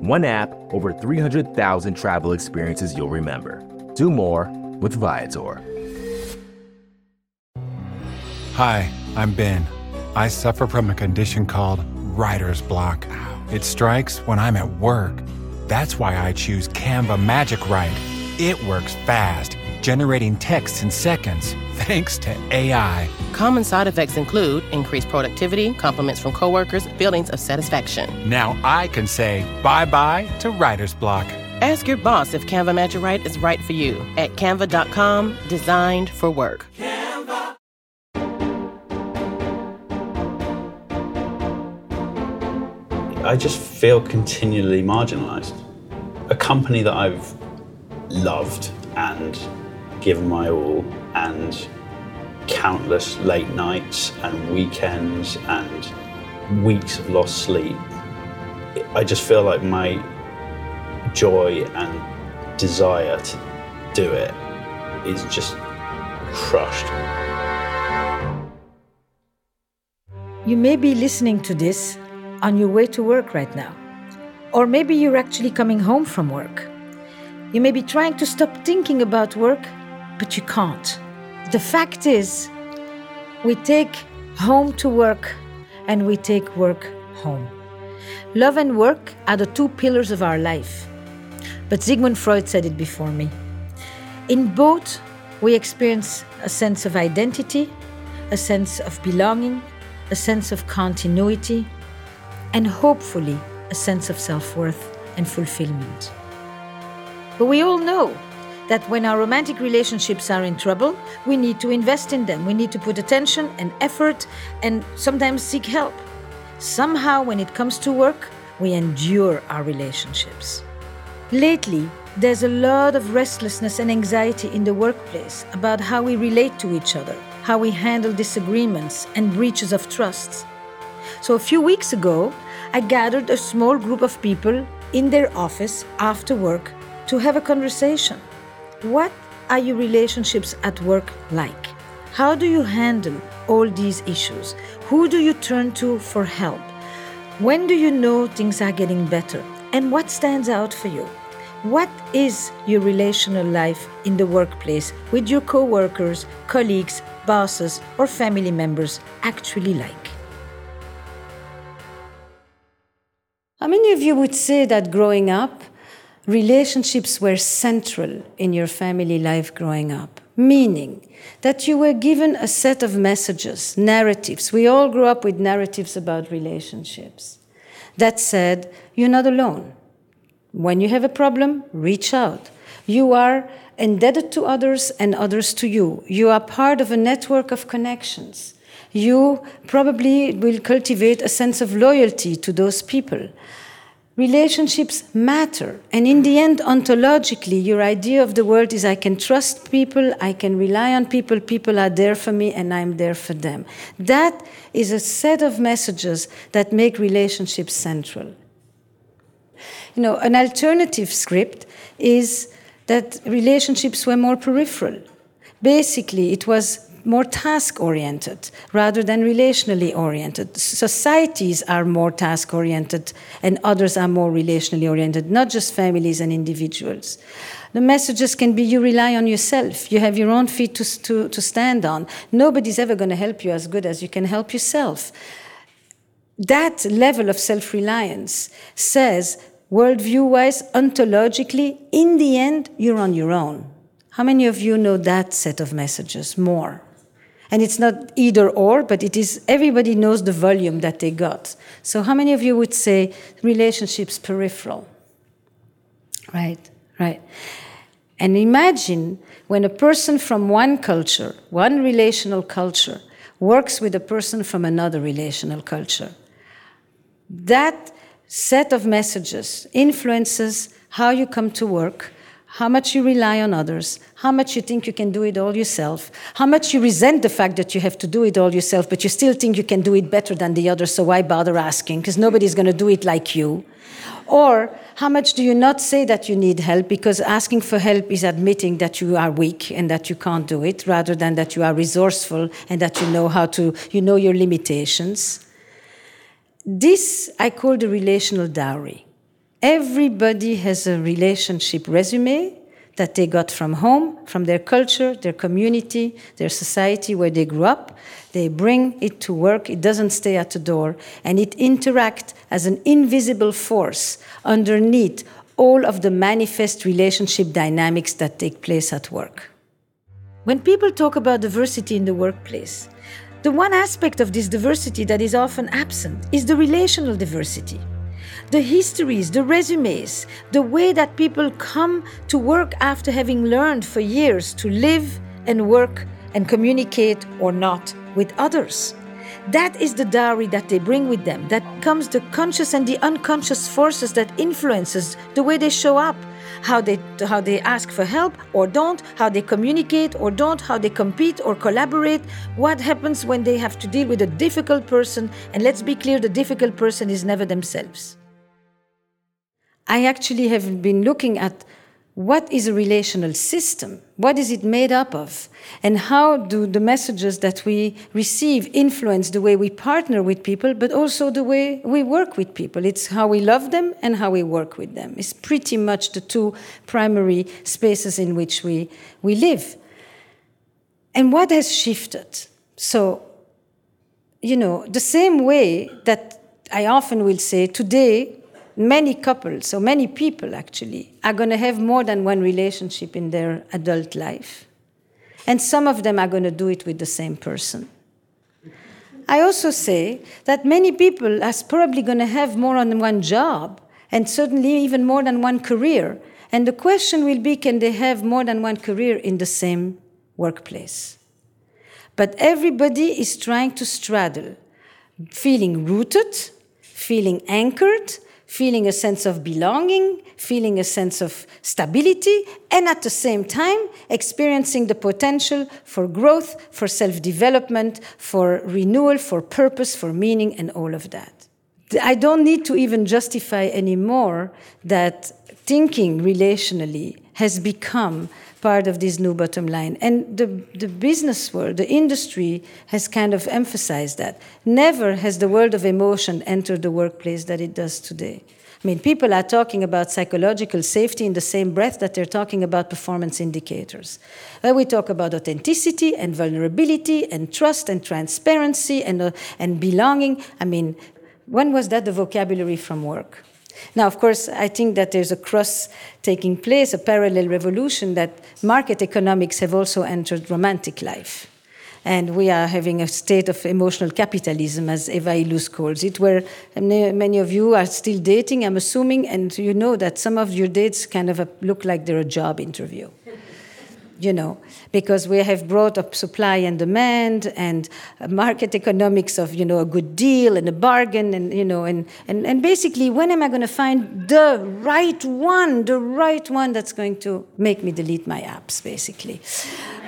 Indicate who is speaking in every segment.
Speaker 1: One app, over 300,000 travel experiences you'll remember. Do more with Viator.
Speaker 2: Hi, I'm Ben. I suffer from a condition called writer's block. It strikes when I'm at work. That's why I choose Canva Magic Write. It works fast, generating text in seconds, thanks to AI.
Speaker 3: Common side effects include increased productivity, compliments from coworkers, feelings of satisfaction.
Speaker 2: Now I can say bye bye to writer's block.
Speaker 3: Ask your boss if Canva Magic Write is right for you at canva.com, designed for work.
Speaker 4: I just feel continually marginalized. A company that I've loved and given my all, and countless late nights and weekends and weeks of lost sleep. I just feel like my joy and desire to do it is just crushed.
Speaker 5: You may be listening to this on your way to work right now. Or maybe you're actually coming home from work. You may be trying to stop thinking about work, but you can't. The fact is, we take home to work and we take work home. Love and work are the two pillars of our life. But Sigmund Freud said it before me. In both, we experience a sense of identity, a sense of belonging, a sense of continuity, and hopefully a sense of self worth and fulfillment. But we all know that when our romantic relationships are in trouble, we need to invest in them. We need to put attention and effort and sometimes seek help. Somehow, when it comes to work, we endure our relationships. Lately, there's a lot of restlessness and anxiety in the workplace about how we relate to each other, how we handle disagreements and breaches of trust. So, a few weeks ago, I gathered a small group of people in their office after work to have a conversation. What are your relationships at work like? How do you handle all these issues? Who do you turn to for help? When do you know things are getting better? And what stands out for you? What is your relational life in the workplace with your co-workers, colleagues, bosses, or family members actually like? How many of you would say that growing up, relationships were central in your family life growing up? Meaning that you were given a set of messages, narratives. We all grew up with narratives about relationships that said, you're not alone. When you have a problem, reach out. You are indebted to others and others to you. You are part of a network of connections you probably will cultivate a sense of loyalty to those people. Relationships matter. And in the end, ontologically, your idea of the world is I can trust people, I can rely on people, people are there for me, and I'm there for them. That is a set of messages that make relationships central. You know, an alternative script is that relationships were more peripheral. Basically, it was more task oriented rather than relationally oriented. Societies are more task oriented and others are more relationally oriented, not just families and individuals. The messages can be you rely on yourself, you have your own feet to, to, to stand on. Nobody's ever going to help you as good as you can help yourself. That level of self reliance says, worldview wise, ontologically, in the end, you're on your own. How many of you know that set of messages more? And it's not either or, but it is everybody knows the volume that they got. So, how many of you would say relationships peripheral? Right, right. And imagine when a person from one culture, one relational culture, works with a person from another relational culture. That set of messages influences how you come to work, how much you rely on others, how much you think you can do it all yourself, how much you resent the fact that you have to do it all yourself, but you still think you can do it better than the others, so why bother asking? Because nobody's going to do it like you. Or how much do you not say that you need help because asking for help is admitting that you are weak and that you can't do it rather than that you are resourceful and that you know how to, you know your limitations. This I call the relational dowry. Everybody has a relationship resume that they got from home, from their culture, their community, their society where they grew up. They bring it to work, it doesn't stay at the door, and it interacts as an invisible force underneath all of the manifest relationship dynamics that take place at work. When people talk about diversity in the workplace, the one aspect of this diversity that is often absent is the relational diversity the histories, the resumes, the way that people come to work after having learned for years to live and work and communicate or not with others. That is the dowry that they bring with them. That comes the conscious and the unconscious forces that influences the way they show up, how they how they ask for help or don't, how they communicate or don't, how they compete or collaborate, what happens when they have to deal with a difficult person, and let's be clear the difficult person is never themselves. I actually have been looking at what is a relational system? What is it made up of? And how do the messages that we receive influence the way we partner with people, but also the way we work with people? It's how we love them and how we work with them. It's pretty much the two primary spaces in which we, we live. And what has shifted? So, you know, the same way that I often will say today, many couples, so many people actually, are going to have more than one relationship in their adult life. And some of them are going to do it with the same person. I also say that many people are probably going to have more than one job and certainly even more than one career. And the question will be can they have more than one career in the same workplace? But everybody is trying to straddle feeling rooted, feeling anchored, feeling a sense of belonging, feeling a sense of stability, and at the same time, experiencing the potential for growth, for self development, for renewal, for purpose, for meaning, and all of that. I don't need to even justify anymore that thinking relationally has become part of this new bottom line. And the, the business world, the industry has kind of emphasized that. Never has the world of emotion entered the workplace that it does today. I mean, people are talking about psychological safety in the same breath that they're talking about performance indicators. Uh, we talk about authenticity and vulnerability and trust and transparency and, uh, and belonging. I mean, when was that the vocabulary from work? Now, of course, I think that there's a cross taking place, a parallel revolution that market economics have also entered romantic life. And we are having a state of emotional capitalism, as Eva Illouz calls it, where many of you are still dating, I'm assuming, and you know that some of your dates kind of look like they're a job interview you know, because we have brought up supply and demand and market economics of, you know, a good deal and a bargain and, you know, and, and, and basically when am I going to find the right one, the right one that's going to make me delete my apps, basically.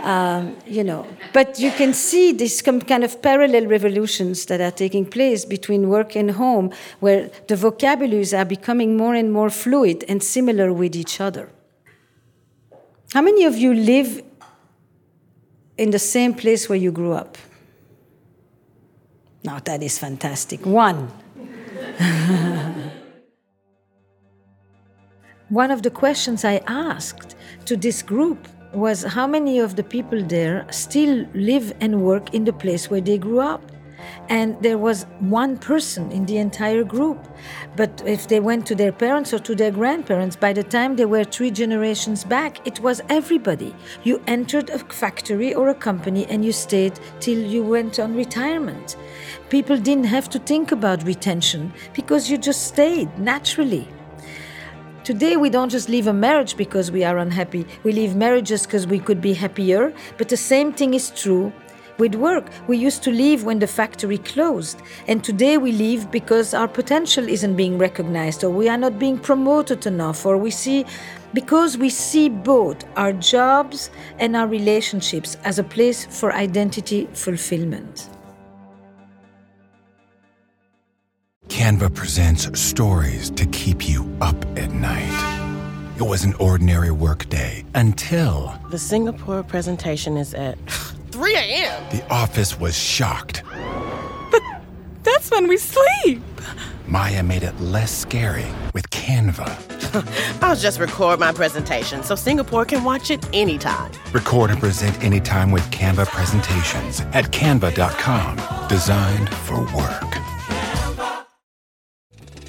Speaker 5: Um, you know, but you can see these kind of parallel revolutions that are taking place between work and home, where the vocabularies are becoming more and more fluid and similar with each other. How many of you live in the same place where you grew up? Now, that is fantastic. One. One of the questions I asked to this group was how many of the people there still live and work in the place where they grew up? And there was one person in the entire group. But if they went to their parents or to their grandparents, by the time they were three generations back, it was everybody. You entered a factory or a company and you stayed till you went on retirement. People didn't have to think about retention because you just stayed naturally. Today, we don't just leave a marriage because we are unhappy. We leave marriages because we could be happier. But the same thing is true with work. We used to leave when the factory closed, and today we leave because our potential isn't being recognized, or we are not being promoted enough, or we see because we see both our jobs and our relationships as a place for identity fulfillment.
Speaker 2: Canva presents stories to keep you up at night. It was an ordinary workday until
Speaker 3: The Singapore presentation is at 3 a.m.
Speaker 2: the office was shocked.
Speaker 6: But that's when we sleep.
Speaker 2: Maya made it less scary with Canva.
Speaker 3: I'll just record my presentation so Singapore can watch it anytime.
Speaker 2: Record and present anytime with Canva presentations at canva.com. Designed for work.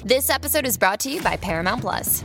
Speaker 7: This episode is brought to you by Paramount Plus.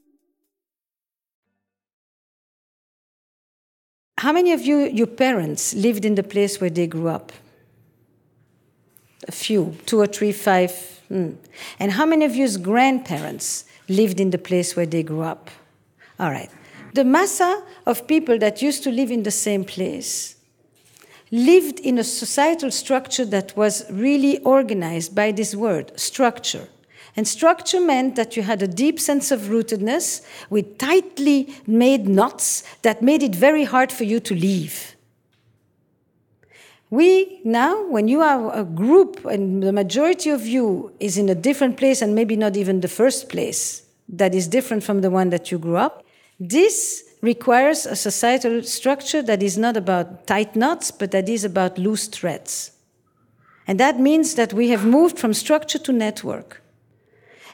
Speaker 5: How many of you, your parents, lived in the place where they grew up? A few, two or three, five. Hmm. And how many of you's grandparents lived in the place where they grew up? All right. The massa of people that used to live in the same place lived in a societal structure that was really organized by this word, structure. And structure meant that you had a deep sense of rootedness with tightly made knots that made it very hard for you to leave. We now, when you are a group and the majority of you is in a different place and maybe not even the first place that is different from the one that you grew up, this requires a societal structure that is not about tight knots, but that is about loose threads. And that means that we have moved from structure to network.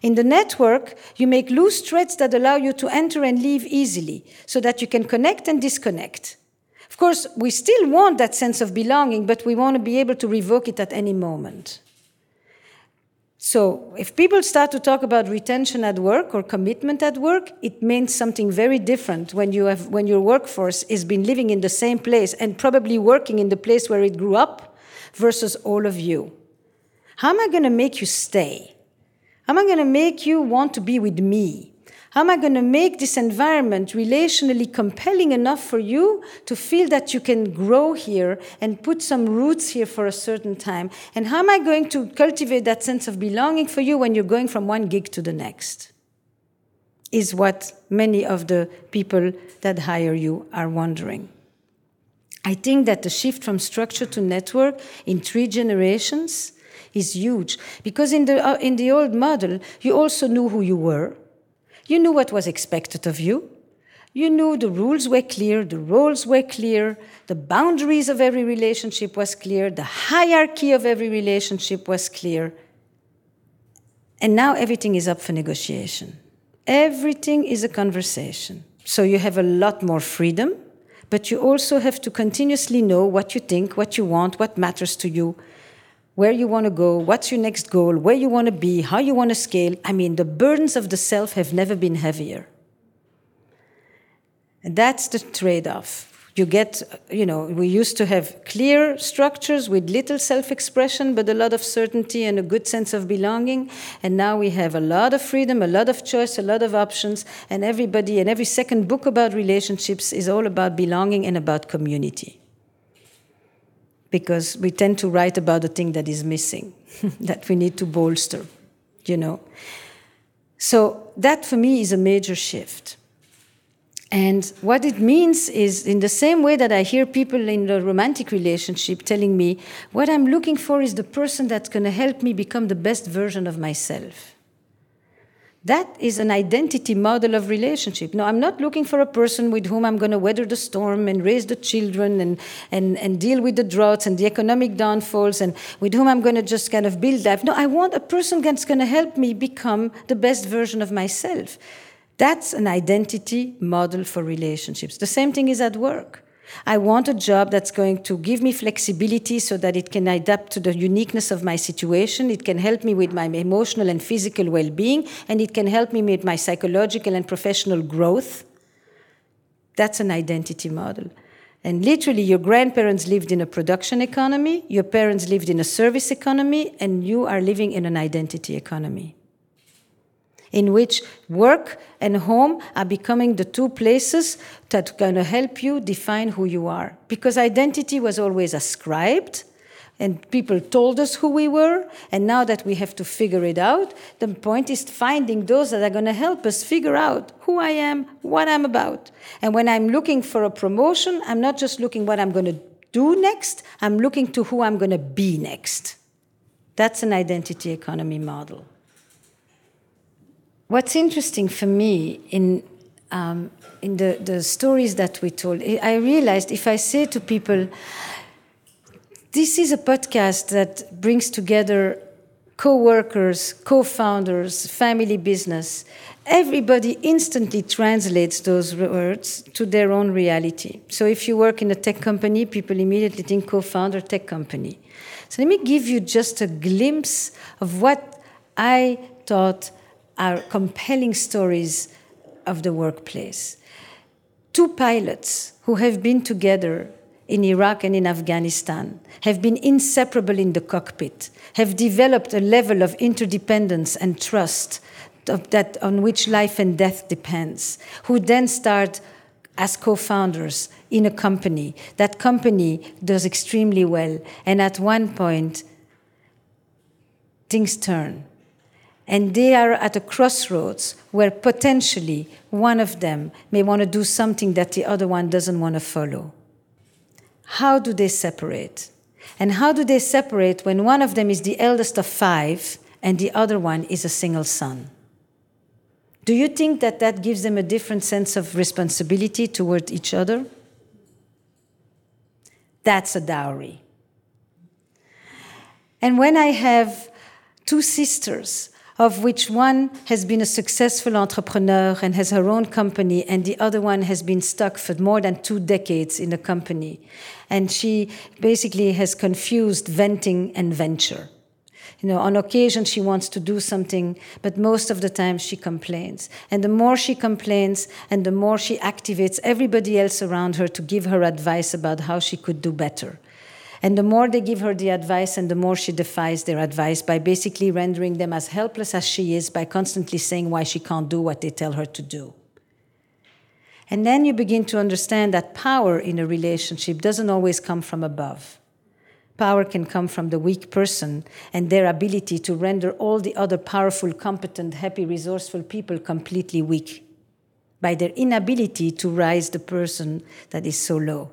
Speaker 5: In the network, you make loose threads that allow you to enter and leave easily so that you can connect and disconnect. Of course, we still want that sense of belonging, but we want to be able to revoke it at any moment. So, if people start to talk about retention at work or commitment at work, it means something very different when, you have, when your workforce has been living in the same place and probably working in the place where it grew up versus all of you. How am I going to make you stay? How am I going to make you want to be with me? How am I going to make this environment relationally compelling enough for you to feel that you can grow here and put some roots here for a certain time? And how am I going to cultivate that sense of belonging for you when you're going from one gig to the next? Is what many of the people that hire you are wondering. I think that the shift from structure to network in three generations is huge because in the, uh, in the old model, you also knew who you were you knew what was expected of you. You knew the rules were clear, the roles were clear, the boundaries of every relationship was clear, the hierarchy of every relationship was clear. And now everything is up for negotiation. Everything is a conversation. So you have a lot more freedom, but you also have to continuously know what you think, what you want, what matters to you, where you want to go, what's your next goal, where you want to be, how you want to scale. I mean, the burdens of the self have never been heavier. And that's the trade off. You get, you know, we used to have clear structures with little self expression, but a lot of certainty and a good sense of belonging. And now we have a lot of freedom, a lot of choice, a lot of options. And everybody, and every second book about relationships is all about belonging and about community because we tend to write about the thing that is missing, that we need to bolster, you know. So that for me is a major shift. And what it means is, in the same way that I hear people in the romantic relationship telling me, what I'm looking for is the person that's going to help me become the best version of myself. That is an identity model of relationship. No, I'm not looking for a person with whom I'm going to weather the storm and raise the children and, and, and deal with the droughts and the economic downfalls and with whom I'm going to just kind of build life. No, I want a person that's going to help me become the best version of myself. That's an identity model for relationships. The same thing is at work. I want a job that's going to give me flexibility so that it can adapt to the uniqueness of my situation. It can help me with my emotional and physical well being, and it can help me with my psychological and professional growth. That's an identity model. And literally, your grandparents lived in a production economy, your parents lived in a service economy, and you are living in an identity economy in which work and home are becoming the two places that are going to help you define who you are. Because identity was always ascribed, and people told us who we were, and now that we have to figure it out, the point is finding those that are going to help us figure out who I am, what I'm about. And when I'm looking for a promotion, I'm not just looking what I'm going to do next, I'm looking to who I'm going to be next. That's an identity economy model. What's interesting for me in um, in the, the stories that we told, I realized if I say to people, this is a podcast that brings together co workers, co founders, family business, everybody instantly translates those words to their own reality. So if you work in a tech company, people immediately think co founder tech company. So let me give you just a glimpse of what I thought are compelling stories of the workplace. Two pilots who have been together in Iraq and in Afghanistan have been inseparable in the cockpit, have developed a level of interdependence and trust that on which life and death depends, who then start as co-founders in a company. That company does extremely well, and at one point, things turn and they are at a crossroads where potentially one of them may want to do something that the other one doesn't want to follow. How do they separate? And how do they separate when one of them is the eldest of five and the other one is a single son? Do you think that that gives them a different sense of responsibility toward each other? That's a dowry. And when I have two sisters of which one has been a successful entrepreneur and has her own company, and the other one has been stuck for more than two decades in a company. And she basically has confused venting and venture. You know, on occasion she wants to do something, but most of the time she complains. And the more she complains and the more she activates everybody else around her to give her advice about how she could do better. And the more they give her the advice, and the more she defies their advice by basically rendering them as helpless as she is by constantly saying why she can't do what they tell her to do. And then you begin to understand that power in a relationship doesn't always come from above. Power can come from the weak person and their ability to render all the other powerful, competent, happy, resourceful people completely weak by their inability to rise the person that is so low.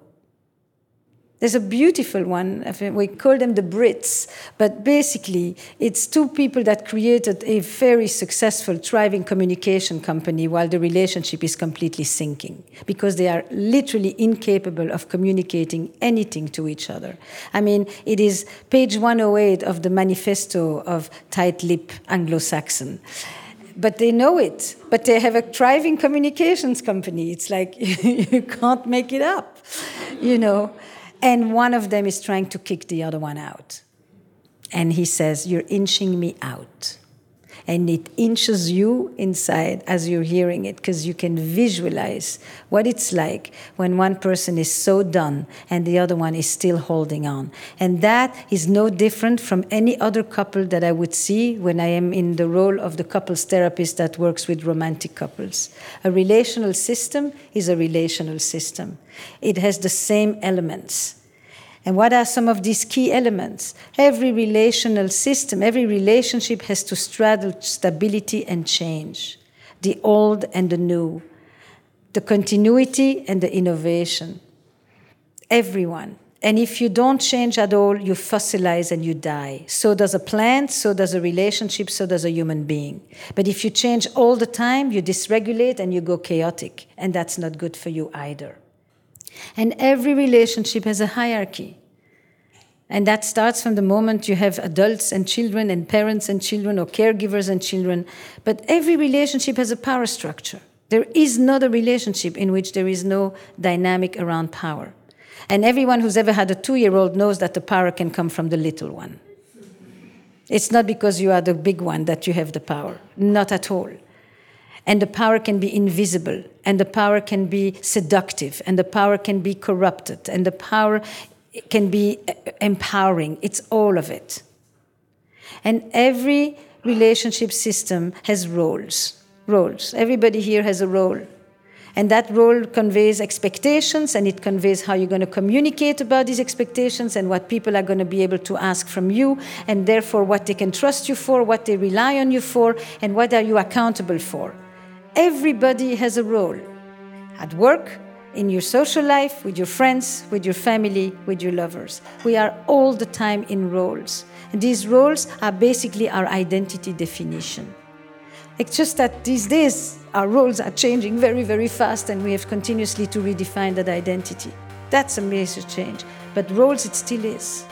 Speaker 5: There's a beautiful one. We call them the Brits, but basically, it's two people that created a very successful, thriving communication company while the relationship is completely sinking because they are literally incapable of communicating anything to each other. I mean, it is page 108 of the manifesto of tight lip Anglo Saxon but they know it. But they have a thriving communications company. It's like you can't make it up, you know and one of them is trying to kick the other one out. And he says, You're inching me out. And it inches you inside as you're hearing it because you can visualize what it's like when one person is so done and the other one is still holding on. And that is no different from any other couple that I would see when I am in the role of the couples therapist that works with romantic couples. A relational system is a relational system, it has the same elements. And what are some of these key elements? Every relational system, every relationship has to straddle stability and change, the old and the new, the continuity and the innovation. Everyone, And if you don't change at all, you fossilize and you die. So does a plant, so does a relationship, so does a human being. But if you change all the time, you dysregulate and you go chaotic. And that's not good for you either. And every relationship has a hierarchy. And that starts from the moment you have adults and children, and parents and children, or caregivers and children. But every relationship has a power structure. There is not a relationship in which there is no dynamic around power. And everyone who's ever had a two year old knows that the power can come from the little one. It's not because you are the big one that you have the power, not at all. And the power can be invisible, and the power can be seductive, and the power can be corrupted, and the power can be uh, empowering. It's all of it. And every relationship system has roles. Roles. Everybody here has a role. And that role conveys expectations and it conveys how you're going to communicate about these expectations and what people are going to be able to ask from you, and therefore what they can trust you for, what they rely on you for, and what are you accountable for. Everybody has a role at work, in your social life, with your friends, with your family, with your lovers. We are all the time in roles. And these roles are basically our identity definition. It's just that these days our roles are changing very, very fast, and we have continuously to redefine that identity. That's a major change. But roles, it still is.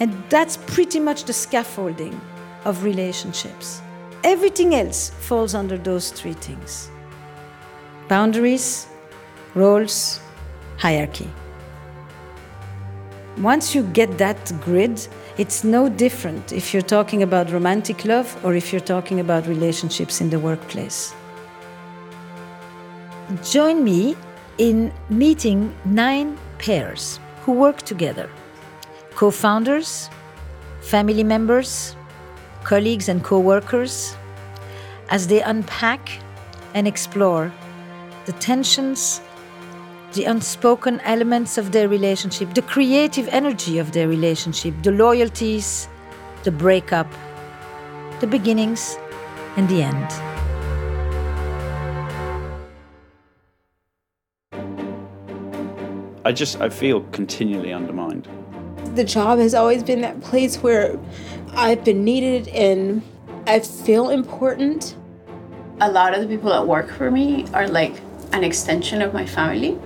Speaker 5: And that's pretty much the scaffolding of relationships. Everything else falls under those three things boundaries, roles, hierarchy. Once you get that grid, it's no different if you're talking about romantic love or if you're talking about relationships in the workplace. Join me in meeting nine pairs who work together co founders, family members, colleagues, and co workers as they unpack and explore the tensions, the unspoken elements of their relationship, the creative energy of their relationship, the loyalties, the breakup, the beginnings, and the end.
Speaker 4: I just I feel continually undermined.
Speaker 8: The job has always been that place where I've been needed and I feel important.
Speaker 9: A lot of the people that work for me are like an extension of my family.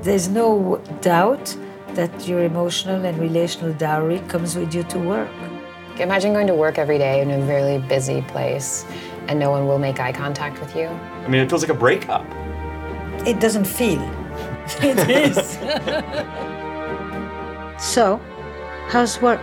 Speaker 5: There's no doubt that your emotional and relational dowry comes with you to work.
Speaker 10: Imagine going to work every day in a really busy place and no one will make eye contact with you.
Speaker 11: I mean, it feels like a breakup.
Speaker 5: It doesn't feel. It is. so, how's work?